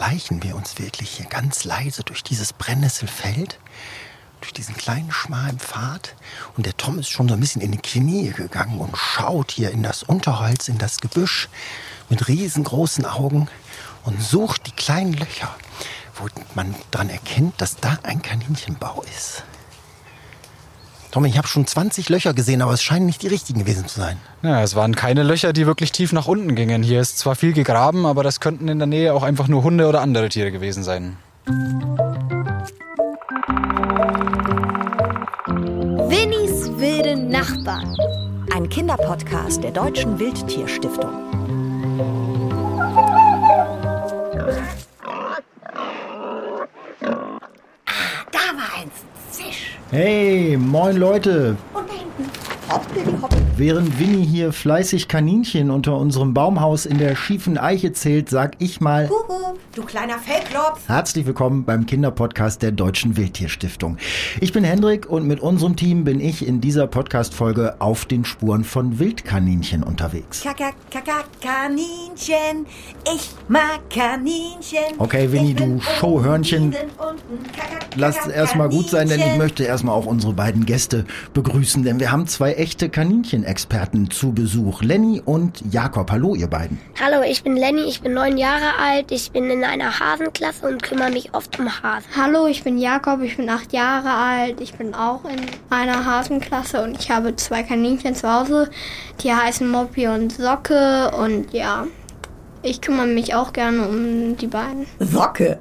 schleichen wir uns wirklich hier ganz leise durch dieses Brennnesselfeld, durch diesen kleinen schmalen Pfad. Und der Tom ist schon so ein bisschen in die Knie gegangen und schaut hier in das Unterholz, in das Gebüsch mit riesengroßen Augen und sucht die kleinen Löcher, wo man dran erkennt, dass da ein Kaninchenbau ist. Tom, ich habe schon 20 Löcher gesehen, aber es scheinen nicht die richtigen gewesen zu sein. Ja, es waren keine Löcher, die wirklich tief nach unten gingen. Hier ist zwar viel gegraben, aber das könnten in der Nähe auch einfach nur Hunde oder andere Tiere gewesen sein. Winnies wilde Nachbarn. Ein Kinderpodcast der Deutschen Wildtierstiftung. Hey, moin Leute. Während Winnie hier fleißig Kaninchen unter unserem Baumhaus in der schiefen Eiche zählt, sag ich mal du kleiner Fellklopf. herzlich willkommen beim Kinderpodcast der Deutschen Wildtierstiftung. Ich bin Hendrik und mit unserem Team bin ich in dieser Podcast-Folge auf den Spuren von Wildkaninchen unterwegs. Kaka, kaka, Kaninchen. Ich mag Kaninchen. Okay, Winnie, du Showhörnchen. Lass es erstmal gut sein, denn ich möchte erstmal auch unsere beiden Gäste begrüßen, denn wir haben zwei echte Kaninchenexperten zu Besuch. Lenny und Jakob. Hallo, ihr beiden. Hallo, ich bin Lenny, ich bin neun Jahre alt, ich bin in einer Hasenklasse und kümmere mich oft um Hasen. Hallo, ich bin Jakob, ich bin acht Jahre alt, ich bin auch in einer Hasenklasse und ich habe zwei Kaninchen zu Hause, die heißen Moppy und Socke und ja, ich kümmere mich auch gerne um die beiden. Socke.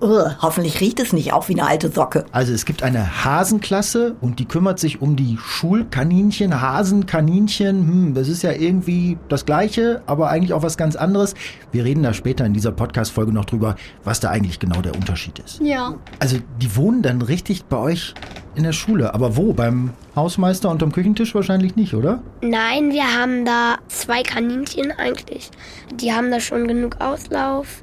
Ugh, hoffentlich riecht es nicht auch wie eine alte Socke. Also es gibt eine Hasenklasse und die kümmert sich um die Schulkaninchen, Hasenkaninchen. Hm, das ist ja irgendwie das Gleiche, aber eigentlich auch was ganz anderes. Wir reden da später in dieser Podcast-Folge noch drüber, was da eigentlich genau der Unterschied ist. Ja, Also die wohnen dann richtig bei euch in der Schule. Aber wo? Beim Hausmeister unterm Küchentisch wahrscheinlich nicht, oder? Nein, wir haben da zwei Kaninchen eigentlich. Die haben da schon genug Auslauf.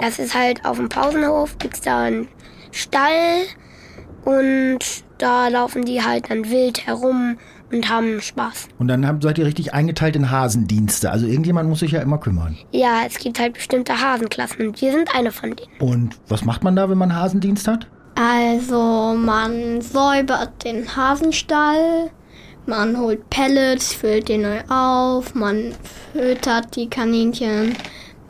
Das ist halt auf dem Pausenhof, gibt's da einen Stall und da laufen die halt dann wild herum und haben Spaß. Und dann habt- seid ihr richtig eingeteilt in Hasendienste. Also irgendjemand muss sich ja immer kümmern. Ja, es gibt halt bestimmte Hasenklassen und wir sind eine von denen. Und was macht man da, wenn man Hasendienst hat? also man säubert den Hasenstall, man holt Pellets, füllt den neu auf, man füttert die Kaninchen,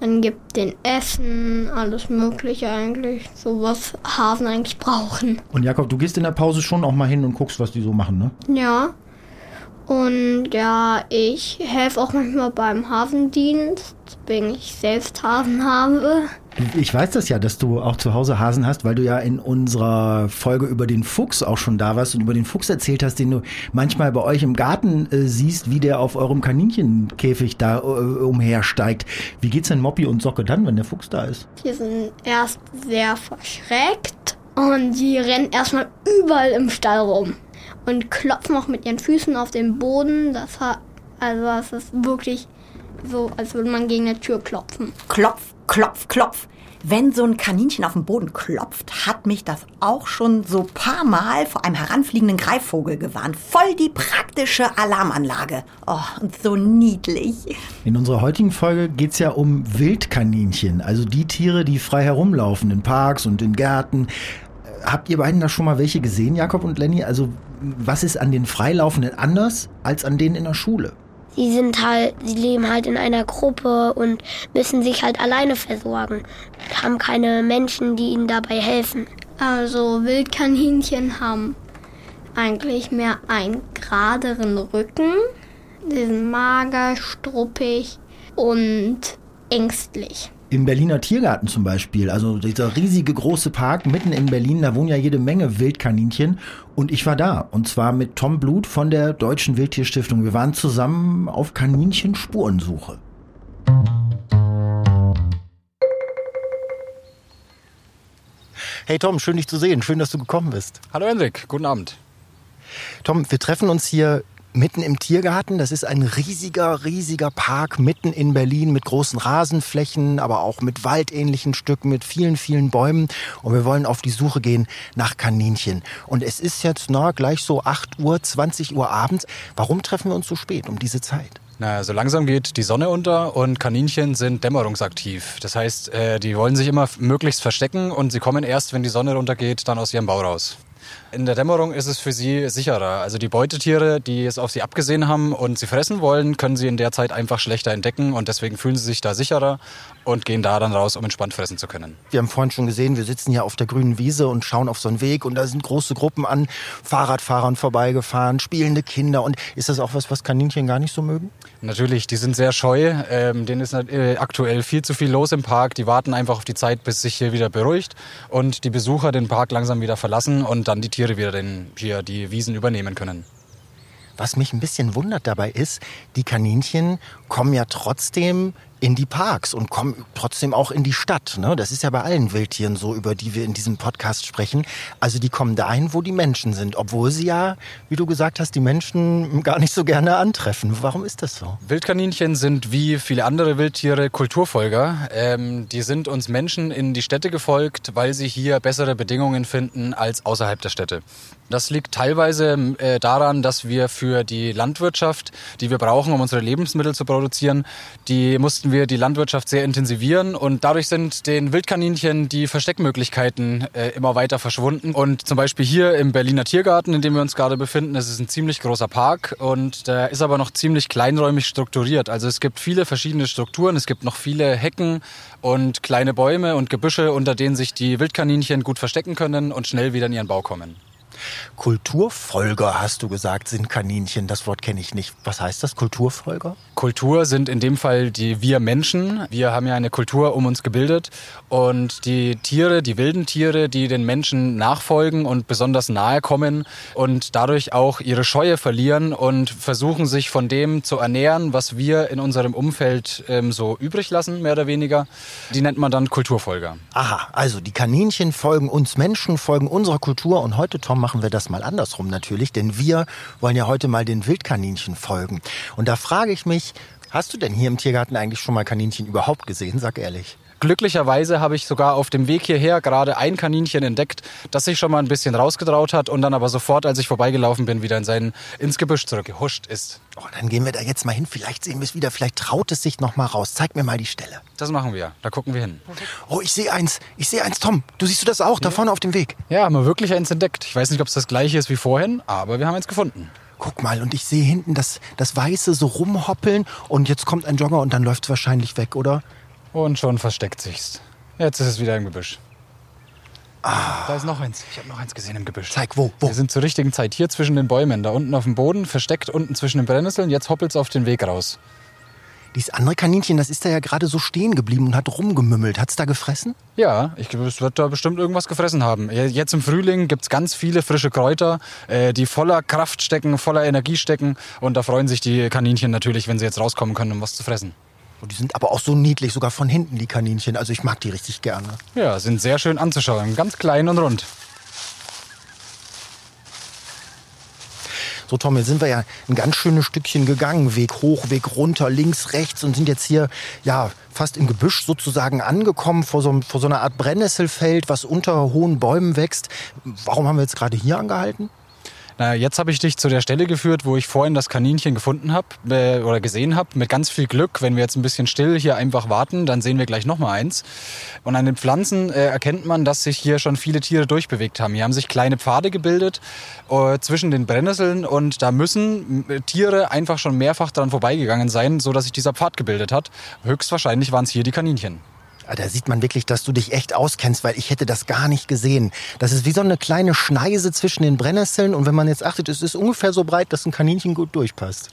man gibt den Essen, alles mögliche eigentlich, so was Hasen eigentlich brauchen. Und Jakob, du gehst in der Pause schon auch mal hin und guckst, was die so machen, ne? Ja. Und ja, ich helfe auch manchmal beim Hasendienst, wenn ich selbst Hasen habe. Ich weiß das ja, dass du auch zu Hause Hasen hast, weil du ja in unserer Folge über den Fuchs auch schon da warst und über den Fuchs erzählt hast, den du manchmal bei euch im Garten äh, siehst, wie der auf eurem Kaninchenkäfig da äh, umhersteigt. Wie geht's denn Moppi und Socke dann, wenn der Fuchs da ist? Die sind erst sehr verschreckt und die rennen erstmal überall im Stall rum und klopfen auch mit ihren Füßen auf den Boden. Das hat, also das ist wirklich so, als würde man gegen eine Tür klopfen. Klopf, klopf, klopf. Wenn so ein Kaninchen auf den Boden klopft, hat mich das auch schon so paar Mal vor einem heranfliegenden Greifvogel gewarnt. Voll die praktische Alarmanlage. Oh, und so niedlich. In unserer heutigen Folge geht's ja um Wildkaninchen, also die Tiere, die frei herumlaufen in Parks und in Gärten. Äh, Habt ihr beiden da schon mal welche gesehen, Jakob und Lenny? Also was ist an den Freilaufenden anders als an denen in der Schule? Sie sind halt, sie leben halt in einer Gruppe und müssen sich halt alleine versorgen. Haben keine Menschen, die ihnen dabei helfen. Also Wildkaninchen haben eigentlich mehr einen geraderen Rücken. Sie sind mager, struppig und ängstlich. Im Berliner Tiergarten zum Beispiel, also dieser riesige große Park mitten in Berlin, da wohnen ja jede Menge Wildkaninchen und ich war da und zwar mit Tom Blut von der Deutschen Wildtierstiftung. Wir waren zusammen auf Kaninchenspurensuche. Hey Tom, schön dich zu sehen, schön, dass du gekommen bist. Hallo Hendrik, guten Abend. Tom, wir treffen uns hier mitten im Tiergarten. Das ist ein riesiger, riesiger Park mitten in Berlin mit großen Rasenflächen, aber auch mit waldähnlichen Stücken, mit vielen, vielen Bäumen. Und wir wollen auf die Suche gehen nach Kaninchen. Und es ist jetzt na, gleich so 8 Uhr, 20 Uhr abends. Warum treffen wir uns so spät um diese Zeit? Na, so langsam geht die Sonne unter und Kaninchen sind dämmerungsaktiv. Das heißt, äh, die wollen sich immer möglichst verstecken und sie kommen erst, wenn die Sonne runtergeht, dann aus ihrem Bau raus. In der Dämmerung ist es für sie sicherer. Also die Beutetiere, die es auf sie abgesehen haben und sie fressen wollen, können sie in der Zeit einfach schlechter entdecken und deswegen fühlen sie sich da sicherer und gehen da dann raus, um entspannt fressen zu können. Wir haben vorhin schon gesehen, wir sitzen hier auf der grünen Wiese und schauen auf so einen Weg und da sind große Gruppen an Fahrradfahrern vorbeigefahren, spielende Kinder. Und ist das auch was, was Kaninchen gar nicht so mögen? Natürlich, die sind sehr scheu. Ähm, denen ist äh, aktuell viel zu viel los im Park. Die warten einfach auf die Zeit, bis sich hier wieder beruhigt und die Besucher den Park langsam wieder verlassen und dann die Tiere wieder den, hier die Wiesen übernehmen können. Was mich ein bisschen wundert dabei ist, die Kaninchen kommen ja trotzdem in die Parks und kommen trotzdem auch in die Stadt. Ne? Das ist ja bei allen Wildtieren so, über die wir in diesem Podcast sprechen. Also die kommen dahin, wo die Menschen sind, obwohl sie ja, wie du gesagt hast, die Menschen gar nicht so gerne antreffen. Warum ist das so? Wildkaninchen sind wie viele andere Wildtiere Kulturfolger. Ähm, die sind uns Menschen in die Städte gefolgt, weil sie hier bessere Bedingungen finden als außerhalb der Städte. Das liegt teilweise äh, daran, dass wir für die Landwirtschaft, die wir brauchen, um unsere Lebensmittel zu produzieren, die mussten wir die Landwirtschaft sehr intensivieren und dadurch sind den Wildkaninchen die Versteckmöglichkeiten äh, immer weiter verschwunden. Und zum Beispiel hier im Berliner Tiergarten, in dem wir uns gerade befinden, ist ein ziemlich großer Park und der ist aber noch ziemlich kleinräumig strukturiert. Also es gibt viele verschiedene Strukturen, es gibt noch viele Hecken und kleine Bäume und Gebüsche, unter denen sich die Wildkaninchen gut verstecken können und schnell wieder in ihren Bau kommen. Kulturfolger, hast du gesagt, sind Kaninchen. Das Wort kenne ich nicht. Was heißt das, Kulturfolger? Kultur sind in dem Fall die wir Menschen. Wir haben ja eine Kultur um uns gebildet. Und die Tiere, die wilden Tiere, die den Menschen nachfolgen und besonders nahe kommen und dadurch auch ihre Scheue verlieren und versuchen sich von dem zu ernähren, was wir in unserem Umfeld ähm, so übrig lassen, mehr oder weniger, die nennt man dann Kulturfolger. Aha, also die Kaninchen folgen uns Menschen, folgen unserer Kultur. Und heute, Tom, machen wir das mal andersrum natürlich, denn wir wollen ja heute mal den Wildkaninchen folgen. Und da frage ich mich, hast du denn hier im Tiergarten eigentlich schon mal Kaninchen überhaupt gesehen? Sag ehrlich. Glücklicherweise habe ich sogar auf dem Weg hierher gerade ein Kaninchen entdeckt, das sich schon mal ein bisschen rausgetraut hat und dann aber sofort, als ich vorbeigelaufen bin, wieder in sein, ins Gebüsch zurückgehuscht ist. Oh, dann gehen wir da jetzt mal hin. Vielleicht sehen wir es wieder. Vielleicht traut es sich noch mal raus. Zeig mir mal die Stelle. Das machen wir. Da gucken wir hin. Oh, ich sehe eins. Ich sehe eins. Tom, du siehst du das auch? Da vorne auf dem Weg. Ja, haben wir wirklich eins entdeckt. Ich weiß nicht, ob es das gleiche ist wie vorhin, aber wir haben eins gefunden. Guck mal, und ich sehe hinten das, das Weiße so rumhoppeln und jetzt kommt ein Jogger und dann läuft es wahrscheinlich weg, oder? Und schon versteckt sich's. Jetzt ist es wieder im Gebüsch. Ah. Da ist noch eins. Ich habe noch eins gesehen im Gebüsch. Zeig, wo, wo? Wir sind zur richtigen Zeit hier zwischen den Bäumen, da unten auf dem Boden, versteckt unten zwischen den Brennnesseln. Jetzt hoppelt's auf den Weg raus. Dieses andere Kaninchen, das ist da ja gerade so stehen geblieben und hat rumgemümmelt. Hat's da gefressen? Ja, ich, es wird da bestimmt irgendwas gefressen haben. Jetzt im Frühling gibt's ganz viele frische Kräuter, äh, die voller Kraft stecken, voller Energie stecken. Und da freuen sich die Kaninchen natürlich, wenn sie jetzt rauskommen können, um was zu fressen. Und die sind aber auch so niedlich, sogar von hinten die Kaninchen. Also ich mag die richtig gerne. Ja, sind sehr schön anzuschauen. Ganz klein und rund. So, Tom, jetzt sind wir ja ein ganz schönes Stückchen gegangen. Weg hoch, Weg runter, links, rechts und sind jetzt hier, ja, fast im Gebüsch sozusagen angekommen, vor so, vor so einer Art Brennnesselfeld, was unter hohen Bäumen wächst. Warum haben wir jetzt gerade hier angehalten? Na, jetzt habe ich dich zu der Stelle geführt, wo ich vorhin das Kaninchen gefunden habe äh, oder gesehen habe. Mit ganz viel Glück, wenn wir jetzt ein bisschen still hier einfach warten, dann sehen wir gleich noch mal eins. Und an den Pflanzen äh, erkennt man, dass sich hier schon viele Tiere durchbewegt haben. Hier haben sich kleine Pfade gebildet äh, zwischen den Brennnesseln und da müssen äh, Tiere einfach schon mehrfach dran vorbeigegangen sein, so dass sich dieser Pfad gebildet hat. Höchstwahrscheinlich waren es hier die Kaninchen. Ah, Da sieht man wirklich, dass du dich echt auskennst, weil ich hätte das gar nicht gesehen. Das ist wie so eine kleine Schneise zwischen den Brennnesseln und wenn man jetzt achtet, es ist ungefähr so breit, dass ein Kaninchen gut durchpasst.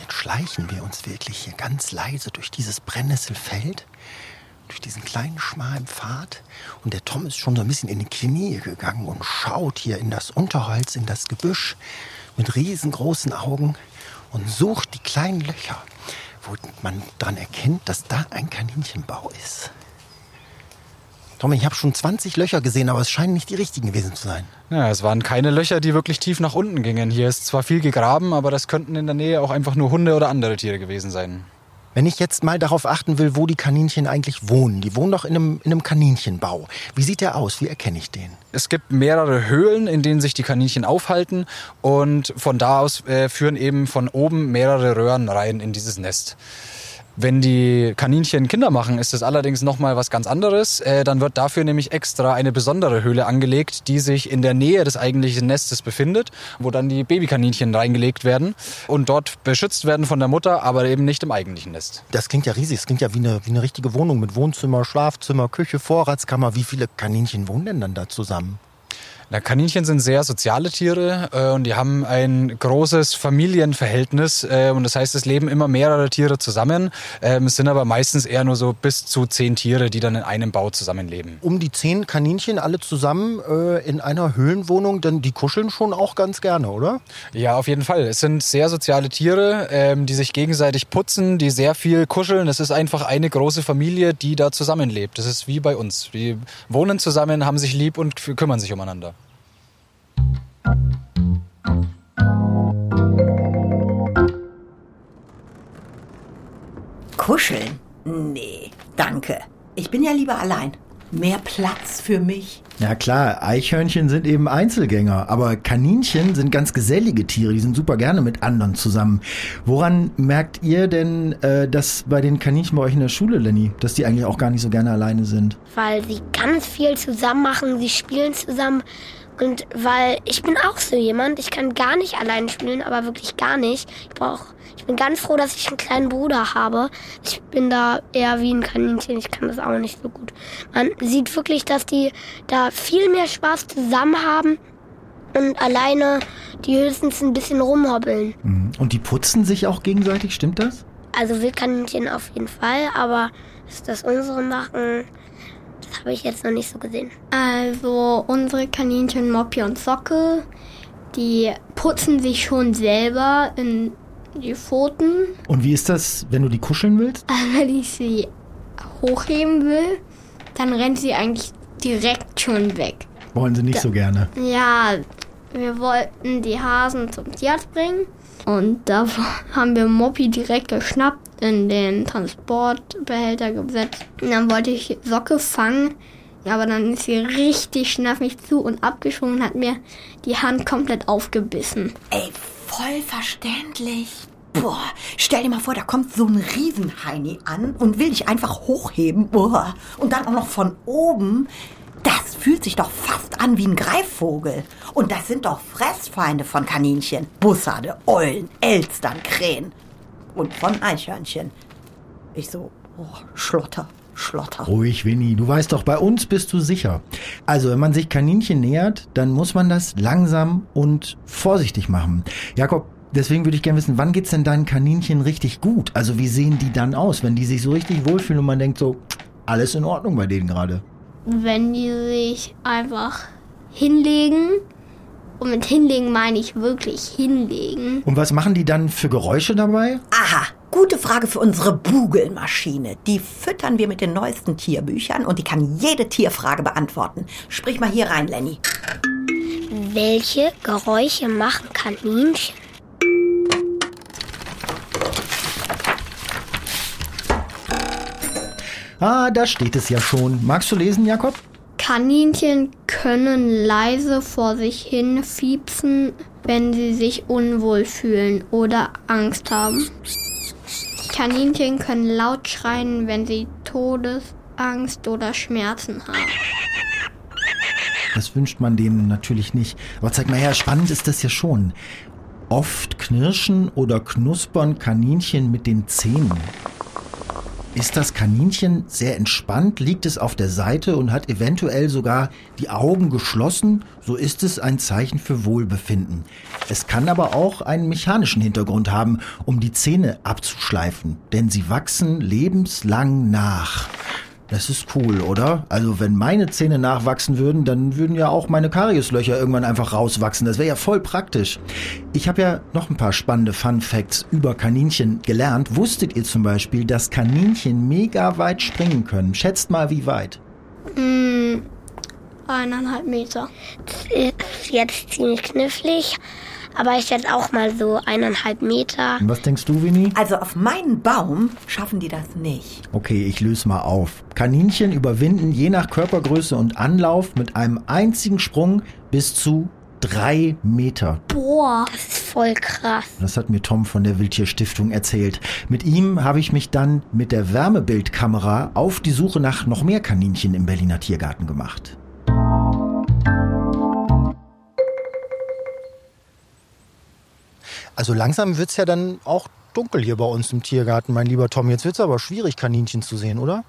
Jetzt schleichen wir uns wirklich hier ganz leise durch dieses Brennnesselfeld, durch diesen kleinen schmalen Pfad. Und der Tom ist schon so ein bisschen in die Knie gegangen und schaut hier in das Unterholz, in das Gebüsch mit riesengroßen Augen und sucht die kleinen Löcher, wo man dran erkennt, dass da ein Kaninchenbau ist. Tom, ich habe schon 20 Löcher gesehen, aber es scheinen nicht die richtigen gewesen zu sein. Ja, es waren keine Löcher, die wirklich tief nach unten gingen. Hier ist zwar viel gegraben, aber das könnten in der Nähe auch einfach nur Hunde oder andere Tiere gewesen sein. Wenn ich jetzt mal darauf achten will, wo die Kaninchen eigentlich wohnen, die wohnen doch in einem, in einem Kaninchenbau. Wie sieht der aus? Wie erkenne ich den? Es gibt mehrere Höhlen, in denen sich die Kaninchen aufhalten und von da aus äh, führen eben von oben mehrere Röhren rein in dieses Nest. Wenn die Kaninchen Kinder machen, ist es allerdings nochmal was ganz anderes. Äh, dann wird dafür nämlich extra eine besondere Höhle angelegt, die sich in der Nähe des eigentlichen Nestes befindet, wo dann die Babykaninchen reingelegt werden und dort beschützt werden von der Mutter, aber eben nicht im eigentlichen Nest. Das klingt ja riesig. Das klingt ja wie eine, wie eine richtige Wohnung mit Wohnzimmer, Schlafzimmer, Küche, Vorratskammer. Wie viele Kaninchen wohnen denn dann da zusammen? Na, Kaninchen sind sehr soziale Tiere äh, und die haben ein großes Familienverhältnis äh, und das heißt, es leben immer mehrere Tiere zusammen. Ähm, es sind aber meistens eher nur so bis zu zehn Tiere, die dann in einem Bau zusammenleben. Um die zehn Kaninchen alle zusammen äh, in einer Höhlenwohnung, denn die kuscheln schon auch ganz gerne, oder? Ja, auf jeden Fall. Es sind sehr soziale Tiere, ähm, die sich gegenseitig putzen, die sehr viel kuscheln. Es ist einfach eine große Familie, die da zusammenlebt. Das ist wie bei uns. Die wohnen zusammen, haben sich lieb und kümmern sich umeinander. Kuscheln? Nee, danke. Ich bin ja lieber allein. Mehr Platz für mich. Ja klar, Eichhörnchen sind eben Einzelgänger, aber Kaninchen sind ganz gesellige Tiere, die sind super gerne mit anderen zusammen. Woran merkt ihr denn äh, das bei den Kaninchen bei euch in der Schule, Lenny, dass die eigentlich auch gar nicht so gerne alleine sind? Weil sie ganz viel zusammen machen, sie spielen zusammen. Und weil ich bin auch so jemand, ich kann gar nicht allein spielen, aber wirklich gar nicht. Ich brauch, ich bin ganz froh, dass ich einen kleinen Bruder habe. Ich bin da eher wie ein Kaninchen, ich kann das auch nicht so gut. Man sieht wirklich, dass die da viel mehr Spaß zusammen haben und alleine die höchstens ein bisschen rumhobbeln. Mhm. Und die putzen sich auch gegenseitig, stimmt das? Also Wildkaninchen auf jeden Fall, aber dass das unsere machen, das habe ich jetzt noch nicht so gesehen. Also unsere Kaninchen Moppy und Socke, die putzen sich schon selber in die Pfoten. Und wie ist das, wenn du die kuscheln willst? Aber wenn ich sie hochheben will, dann rennt sie eigentlich direkt schon weg. Wollen sie nicht so gerne. Ja, wir wollten die Hasen zum Tierarzt bringen und da haben wir Moppy direkt geschnappt, in den Transportbehälter gesetzt. Und dann wollte ich Socke fangen, aber dann ist sie richtig schnell auf mich zu und abgesprungen und hat mir die Hand komplett aufgebissen. Ey, voll verständlich. Boah, stell dir mal vor, da kommt so ein Riesenheini an und will dich einfach hochheben. Boah. Und dann auch noch von oben. Das fühlt sich doch fast an wie ein Greifvogel. Und das sind doch Fressfeinde von Kaninchen. Bussarde, Eulen, Elstern, Krähen. Und von Eichhörnchen. Ich so, oh, Schlotter, Schlotter. Ruhig, Winnie. Du weißt doch, bei uns bist du sicher. Also, wenn man sich Kaninchen nähert, dann muss man das langsam und vorsichtig machen. Jakob, deswegen würde ich gerne wissen, wann geht's denn deinen Kaninchen richtig gut? Also, wie sehen die dann aus, wenn die sich so richtig wohlfühlen und man denkt so, alles in Ordnung bei denen gerade? Wenn die sich einfach hinlegen, und mit hinlegen meine ich wirklich hinlegen. Und was machen die dann für Geräusche dabei? Aha, gute Frage für unsere Bugelmaschine. Die füttern wir mit den neuesten Tierbüchern und die kann jede Tierfrage beantworten. Sprich mal hier rein, Lenny. Welche Geräusche machen Kaninchen? Ah, da steht es ja schon. Magst du lesen, Jakob? Kaninchen können leise vor sich hin fiepsen, wenn sie sich unwohl fühlen oder Angst haben. Kaninchen können laut schreien, wenn sie Todesangst oder Schmerzen haben. Das wünscht man denen natürlich nicht. Aber zeig mal her, spannend ist das ja schon. Oft knirschen oder knuspern Kaninchen mit den Zähnen. Ist das Kaninchen sehr entspannt, liegt es auf der Seite und hat eventuell sogar die Augen geschlossen, so ist es ein Zeichen für Wohlbefinden. Es kann aber auch einen mechanischen Hintergrund haben, um die Zähne abzuschleifen, denn sie wachsen lebenslang nach. Das ist cool, oder? Also wenn meine Zähne nachwachsen würden, dann würden ja auch meine Karieslöcher irgendwann einfach rauswachsen. Das wäre ja voll praktisch. Ich habe ja noch ein paar spannende Fun Facts über Kaninchen gelernt. Wusstet ihr zum Beispiel, dass Kaninchen mega weit springen können? Schätzt mal, wie weit? Hm, eineinhalb Meter. Das ist jetzt ziemlich knifflig, Aber ich schätze auch mal so eineinhalb Meter. Und was denkst du, Winnie? Also auf meinen Baum schaffen die das nicht. Okay, ich löse mal auf. Kaninchen überwinden je nach Körpergröße und Anlauf mit einem einzigen Sprung bis zu drei Meter. Boah. Das ist voll krass. Das hat mir Tom von der Wildtierstiftung erzählt. Mit ihm habe ich mich dann mit der Wärmebildkamera auf die Suche nach noch mehr Kaninchen im Berliner Tiergarten gemacht. Also langsam wird's ja dann auch dunkel hier bei uns im Tiergarten, mein lieber Tom. Jetzt wird's aber schwierig, Kaninchen zu sehen, oder?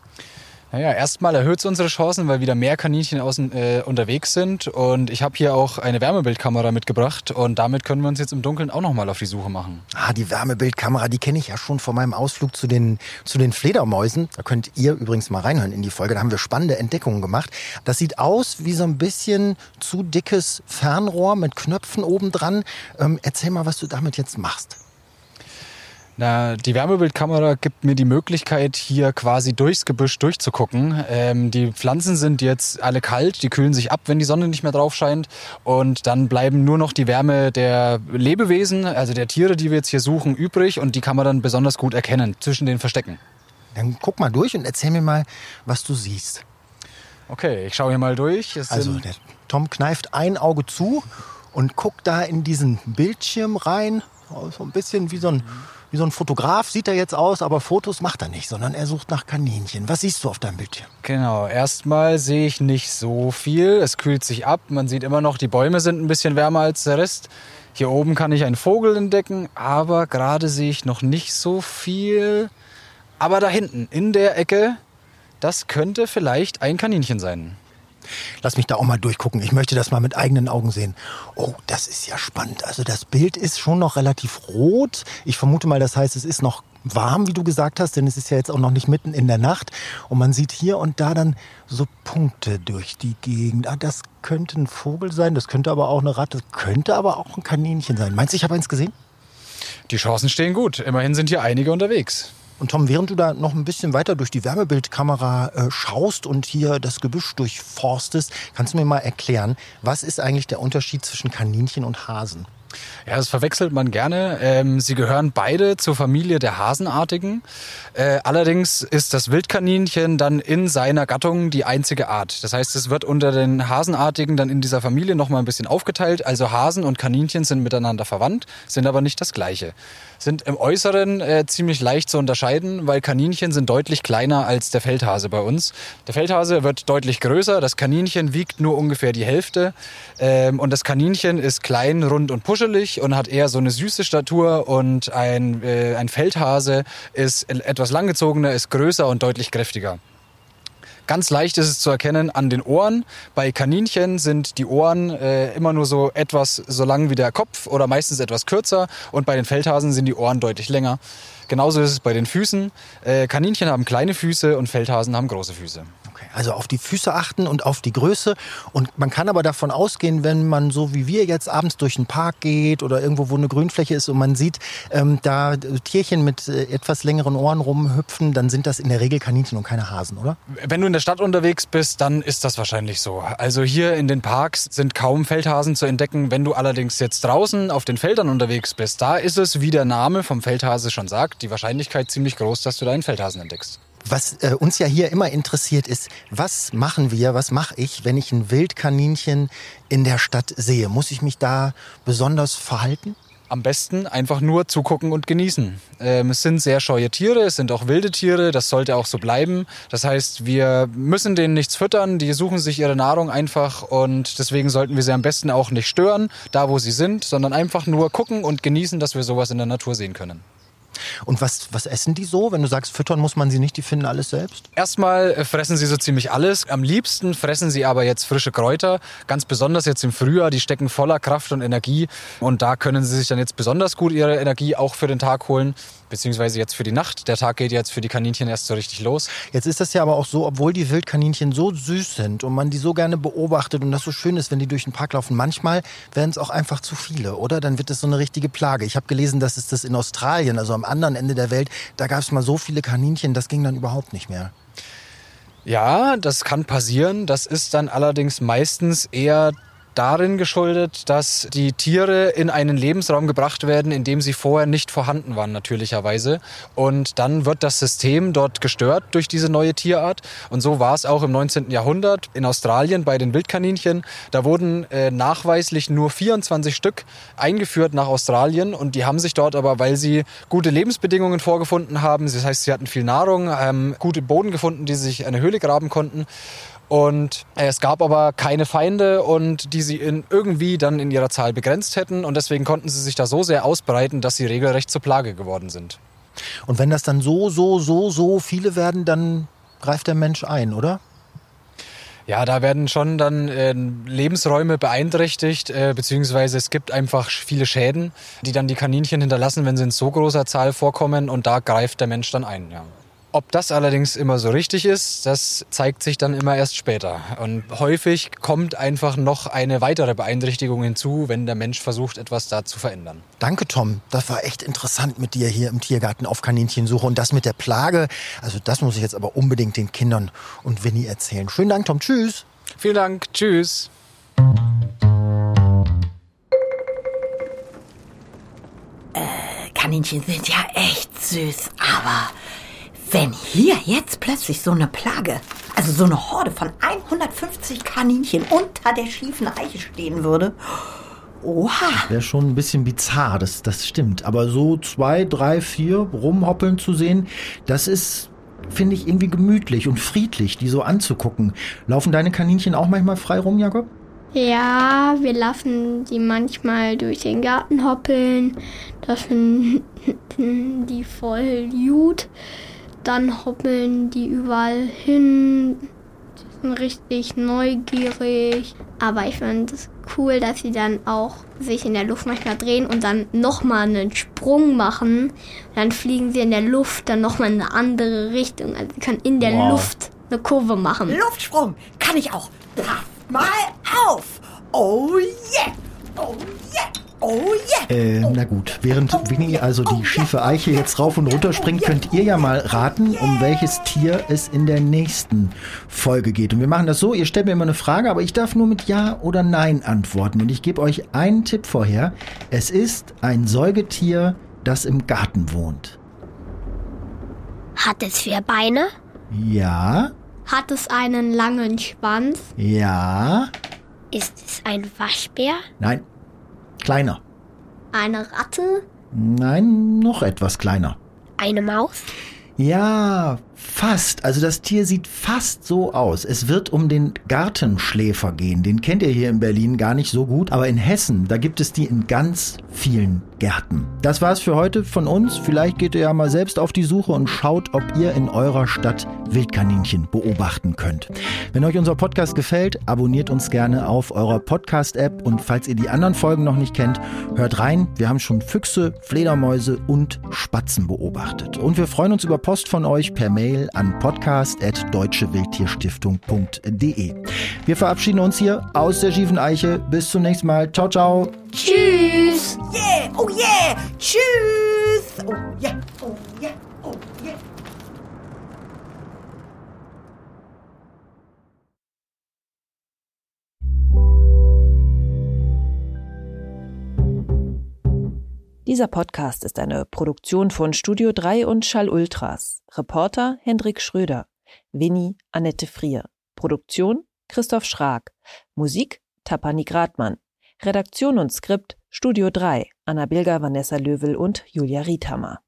Naja, erstmal erhöht es unsere Chancen, weil wieder mehr Kaninchen außen, äh, unterwegs sind. Und ich habe hier auch eine Wärmebildkamera mitgebracht und damit können wir uns jetzt im Dunkeln auch nochmal auf die Suche machen. Ah, die Wärmebildkamera, die kenne ich ja schon von meinem Ausflug zu den, zu den Fledermäusen. Da könnt ihr übrigens mal reinhören in die Folge. Da haben wir spannende Entdeckungen gemacht. Das sieht aus wie so ein bisschen zu dickes Fernrohr mit Knöpfen oben dran. Ähm, erzähl mal, was du damit jetzt machst. Na, die Wärmebildkamera gibt mir die Möglichkeit, hier quasi durchs Gebüsch durchzugucken. Ähm, die Pflanzen sind jetzt alle kalt, die kühlen sich ab, wenn die Sonne nicht mehr drauf scheint. Und dann bleiben nur noch die Wärme der Lebewesen, also der Tiere, die wir jetzt hier suchen, übrig. Und die kann man dann besonders gut erkennen zwischen den Verstecken. Dann guck mal durch und erzähl mir mal, was du siehst. Okay, ich schaue hier mal durch. Es Also der Tom kneift ein Auge zu und guckt da in diesen Bildschirm rein. So ein bisschen wie so ein, wie so ein Fotograf sieht er jetzt aus, aber Fotos macht er nicht, sondern er sucht nach Kaninchen. Was siehst du auf deinem Bildschirm? Genau, erstmal sehe ich nicht so viel. Es kühlt sich ab. Man sieht immer noch, die Bäume sind ein bisschen wärmer als der Rest. Hier oben kann ich einen Vogel entdecken, aber gerade sehe ich noch nicht so viel. Aber da hinten, in der Ecke, das könnte vielleicht ein Kaninchen sein. Lass mich da auch mal durchgucken. Ich möchte das mal mit eigenen Augen sehen. Oh, das ist ja spannend. Also das Bild ist schon noch relativ rot. Ich vermute mal, das heißt, es ist noch warm, wie du gesagt hast, denn es ist ja jetzt auch noch nicht mitten in der Nacht. Und man sieht hier und da dann so Punkte durch die Gegend. Ah, das könnte ein Vogel sein, das könnte aber auch eine Ratte, könnte aber auch ein Kaninchen sein. Meinst du, ich habe eins gesehen? Die Chancen stehen gut. Immerhin sind hier einige unterwegs. Und Tom, während du da noch ein bisschen weiter durch die Wärmebildkamera äh, schaust und hier das Gebüsch durchforstest, kannst du mir mal erklären, was ist eigentlich der Unterschied zwischen Kaninchen und Hasen? Ja, das verwechselt man gerne. Ähm, sie gehören beide zur Familie der Hasenartigen. Äh, allerdings ist das Wildkaninchen dann in seiner Gattung die einzige Art. Das heißt, es wird unter den Hasenartigen dann in dieser Familie nochmal ein bisschen aufgeteilt. Also Hasen und Kaninchen sind miteinander verwandt, sind aber nicht das gleiche. Sind im Äußeren äh, ziemlich leicht zu unterscheiden, weil Kaninchen sind deutlich kleiner als der Feldhase bei uns. Der Feldhase wird deutlich größer, das Kaninchen wiegt nur ungefähr die Hälfte. Ähm, und das Kaninchen ist klein, rund und puschelig und hat eher so eine süße Statur. Und ein, äh, ein Feldhase ist etwas langgezogener, ist größer und deutlich kräftiger. Ganz leicht ist es zu erkennen an den Ohren. Bei Kaninchen sind die Ohren äh, immer nur so etwas so lang wie der Kopf oder meistens etwas kürzer und bei den Feldhasen sind die Ohren deutlich länger. Genauso ist es bei den Füßen. Äh, Kaninchen haben kleine Füße und Feldhasen haben große Füße. Also auf die Füße achten und auf die Größe. Und man kann aber davon ausgehen, wenn man so wie wir jetzt abends durch den Park geht oder irgendwo, wo eine Grünfläche ist und man sieht ähm, da Tierchen mit äh, etwas längeren Ohren rumhüpfen, dann sind das in der Regel Kaninchen und keine Hasen, oder? Wenn du in der Stadt unterwegs bist, dann ist das wahrscheinlich so. Also hier in den Parks sind kaum Feldhasen zu entdecken. Wenn du allerdings jetzt draußen auf den Feldern unterwegs bist, da ist es, wie der Name vom Feldhase schon sagt, die Wahrscheinlichkeit ziemlich groß, dass du da einen Feldhasen entdeckst. Was äh, uns ja hier immer interessiert ist, was machen wir, was mache ich, wenn ich ein Wildkaninchen in der Stadt sehe? Muss ich mich da besonders verhalten? Am besten einfach nur zugucken und genießen. Ähm, es sind sehr scheue Tiere, es sind auch wilde Tiere, das sollte auch so bleiben. Das heißt, wir müssen denen nichts füttern, die suchen sich ihre Nahrung einfach und deswegen sollten wir sie am besten auch nicht stören, da wo sie sind, sondern einfach nur gucken und genießen, dass wir sowas in der Natur sehen können. Und was, was essen die so? Wenn du sagst, füttern muss man sie nicht, die finden alles selbst? Erstmal äh, fressen sie so ziemlich alles. Am liebsten fressen sie aber jetzt frische Kräuter. Ganz besonders jetzt im Frühjahr. Die stecken voller Kraft und Energie. Und da können sie sich dann jetzt besonders gut ihre Energie auch für den Tag holen. Beziehungsweise jetzt für die Nacht. Der Tag geht jetzt für die Kaninchen erst so richtig los. Jetzt ist das ja aber auch so, obwohl die Wildkaninchen so süß sind und man die so gerne beobachtet und das so schön ist, wenn die durch den Park laufen, manchmal werden es auch einfach zu viele, oder? Dann wird es so eine richtige Plage. Ich habe gelesen, dass es das in Australien, also am anderen Ende der Welt, da gab es mal so viele Kaninchen, das ging dann überhaupt nicht mehr. Ja, das kann passieren. Das ist dann allerdings meistens eher darin geschuldet, dass die Tiere in einen Lebensraum gebracht werden, in dem sie vorher nicht vorhanden waren, natürlicherweise. Und dann wird das System dort gestört durch diese neue Tierart. Und so war es auch im 19. Jahrhundert in Australien bei den Wildkaninchen. Da wurden äh, nachweislich nur 24 Stück eingeführt nach Australien und die haben sich dort aber, weil sie gute Lebensbedingungen vorgefunden haben, das heißt, sie hatten viel Nahrung, haben gute Boden gefunden, die sich eine Höhle graben konnten. Und es gab aber keine Feinde und die sie in irgendwie dann in ihrer Zahl begrenzt hätten. Und deswegen konnten sie sich da so sehr ausbreiten, dass sie regelrecht zur Plage geworden sind. Und wenn das dann so, so, so, so viele werden, dann greift der Mensch ein, oder? Ja, da werden schon dann äh, Lebensräume beeinträchtigt, äh, beziehungsweise es gibt einfach viele Schäden, die dann die Kaninchen hinterlassen, wenn sie in so großer Zahl vorkommen und da greift der Mensch dann ein. Ja. Ob das allerdings immer so richtig ist, das zeigt sich dann immer erst später. Und häufig kommt einfach noch eine weitere Beeinträchtigung hinzu, wenn der Mensch versucht, etwas da zu verändern. Danke, Tom. Das war echt interessant mit dir hier im Tiergarten auf Kaninchensuche. Und das mit der Plage, also das muss ich jetzt aber unbedingt den Kindern und Winnie erzählen. Schönen Dank, Tom. Tschüss. Vielen Dank. Tschüss. Kaninchen sind ja echt süß, aber wenn hier jetzt plötzlich so eine Plage, also so eine Horde von 150 Kaninchen unter der schiefen Eiche stehen würde, oha. Wäre schon ein bisschen bizarr, das, das stimmt. Aber so zwei, drei, vier rumhoppeln zu sehen, das ist, finde ich, irgendwie gemütlich und friedlich, die so anzugucken. Laufen deine Kaninchen auch manchmal frei rum, Jakob? Ja, wir lassen die manchmal durch den Garten hoppeln. Das finden die voll gut. Dann hoppeln die überall hin. Die sind richtig neugierig. Aber ich finde es cool, dass sie dann auch sich in der Luft manchmal drehen und dann nochmal einen Sprung machen. dann fliegen sie in der Luft dann nochmal in eine andere Richtung. Also sie können in der Wow. Luft eine Kurve machen. Luftsprung kann ich auch. Pass mal auf. Oh yeah. Oh yeah. Oh yeah. Äh, na gut, während Winnie also die schiefe Eiche jetzt rauf und runter springt, könnt ihr ja mal raten, um welches Tier es in der nächsten Folge geht. Und wir machen das so, ihr stellt mir immer eine Frage, aber ich darf nur mit Ja oder Nein antworten. Und ich gebe euch einen Tipp vorher. Es ist ein Säugetier, das im Garten wohnt. Hat es vier Beine? Ja, Hat es einen langen Schwanz? ja, Ist es ein Waschbär? nein, kleiner. Eine Ratte? Nein, noch etwas kleiner. Eine Maus? Ja, fast. Also das Tier sieht fast so aus. Es wird um den Gartenschläfer gehen. Den kennt ihr hier in Berlin gar nicht so gut. Aber in Hessen, da gibt es die in ganz vielen Gärten. Das war's für heute von uns. Vielleicht geht ihr ja mal selbst auf die Suche und schaut, ob ihr in eurer Stadt Wildkaninchen beobachten könnt. Wenn euch unser Podcast gefällt, abonniert uns gerne auf eurer Podcast-App. Und falls ihr die anderen Folgen noch nicht kennt, hört rein. Wir haben schon Füchse, Fledermäuse und Spatzen beobachtet. Und wir freuen uns über Post von euch per Mail an podcast.deutschewildtierstiftung.de. Wir verabschieden uns hier aus der schiefen Eiche. Bis zum nächsten Mal. Ciao, ciao. Tschüss! Yeah. Oh yeah. Tschüss. Oh yeah. Oh yeah. Oh Dieser Podcast ist eine Produktion von Studio 3 und Schall Ultras. Reporter Hendrik Schröder. Winnie Annette Frier. Produktion Christoph Schrag. Musik Tapani Gradmann. Redaktion und Skript Studio 3 Anna Bilger, Vanessa Löwel und Julia Riethammer.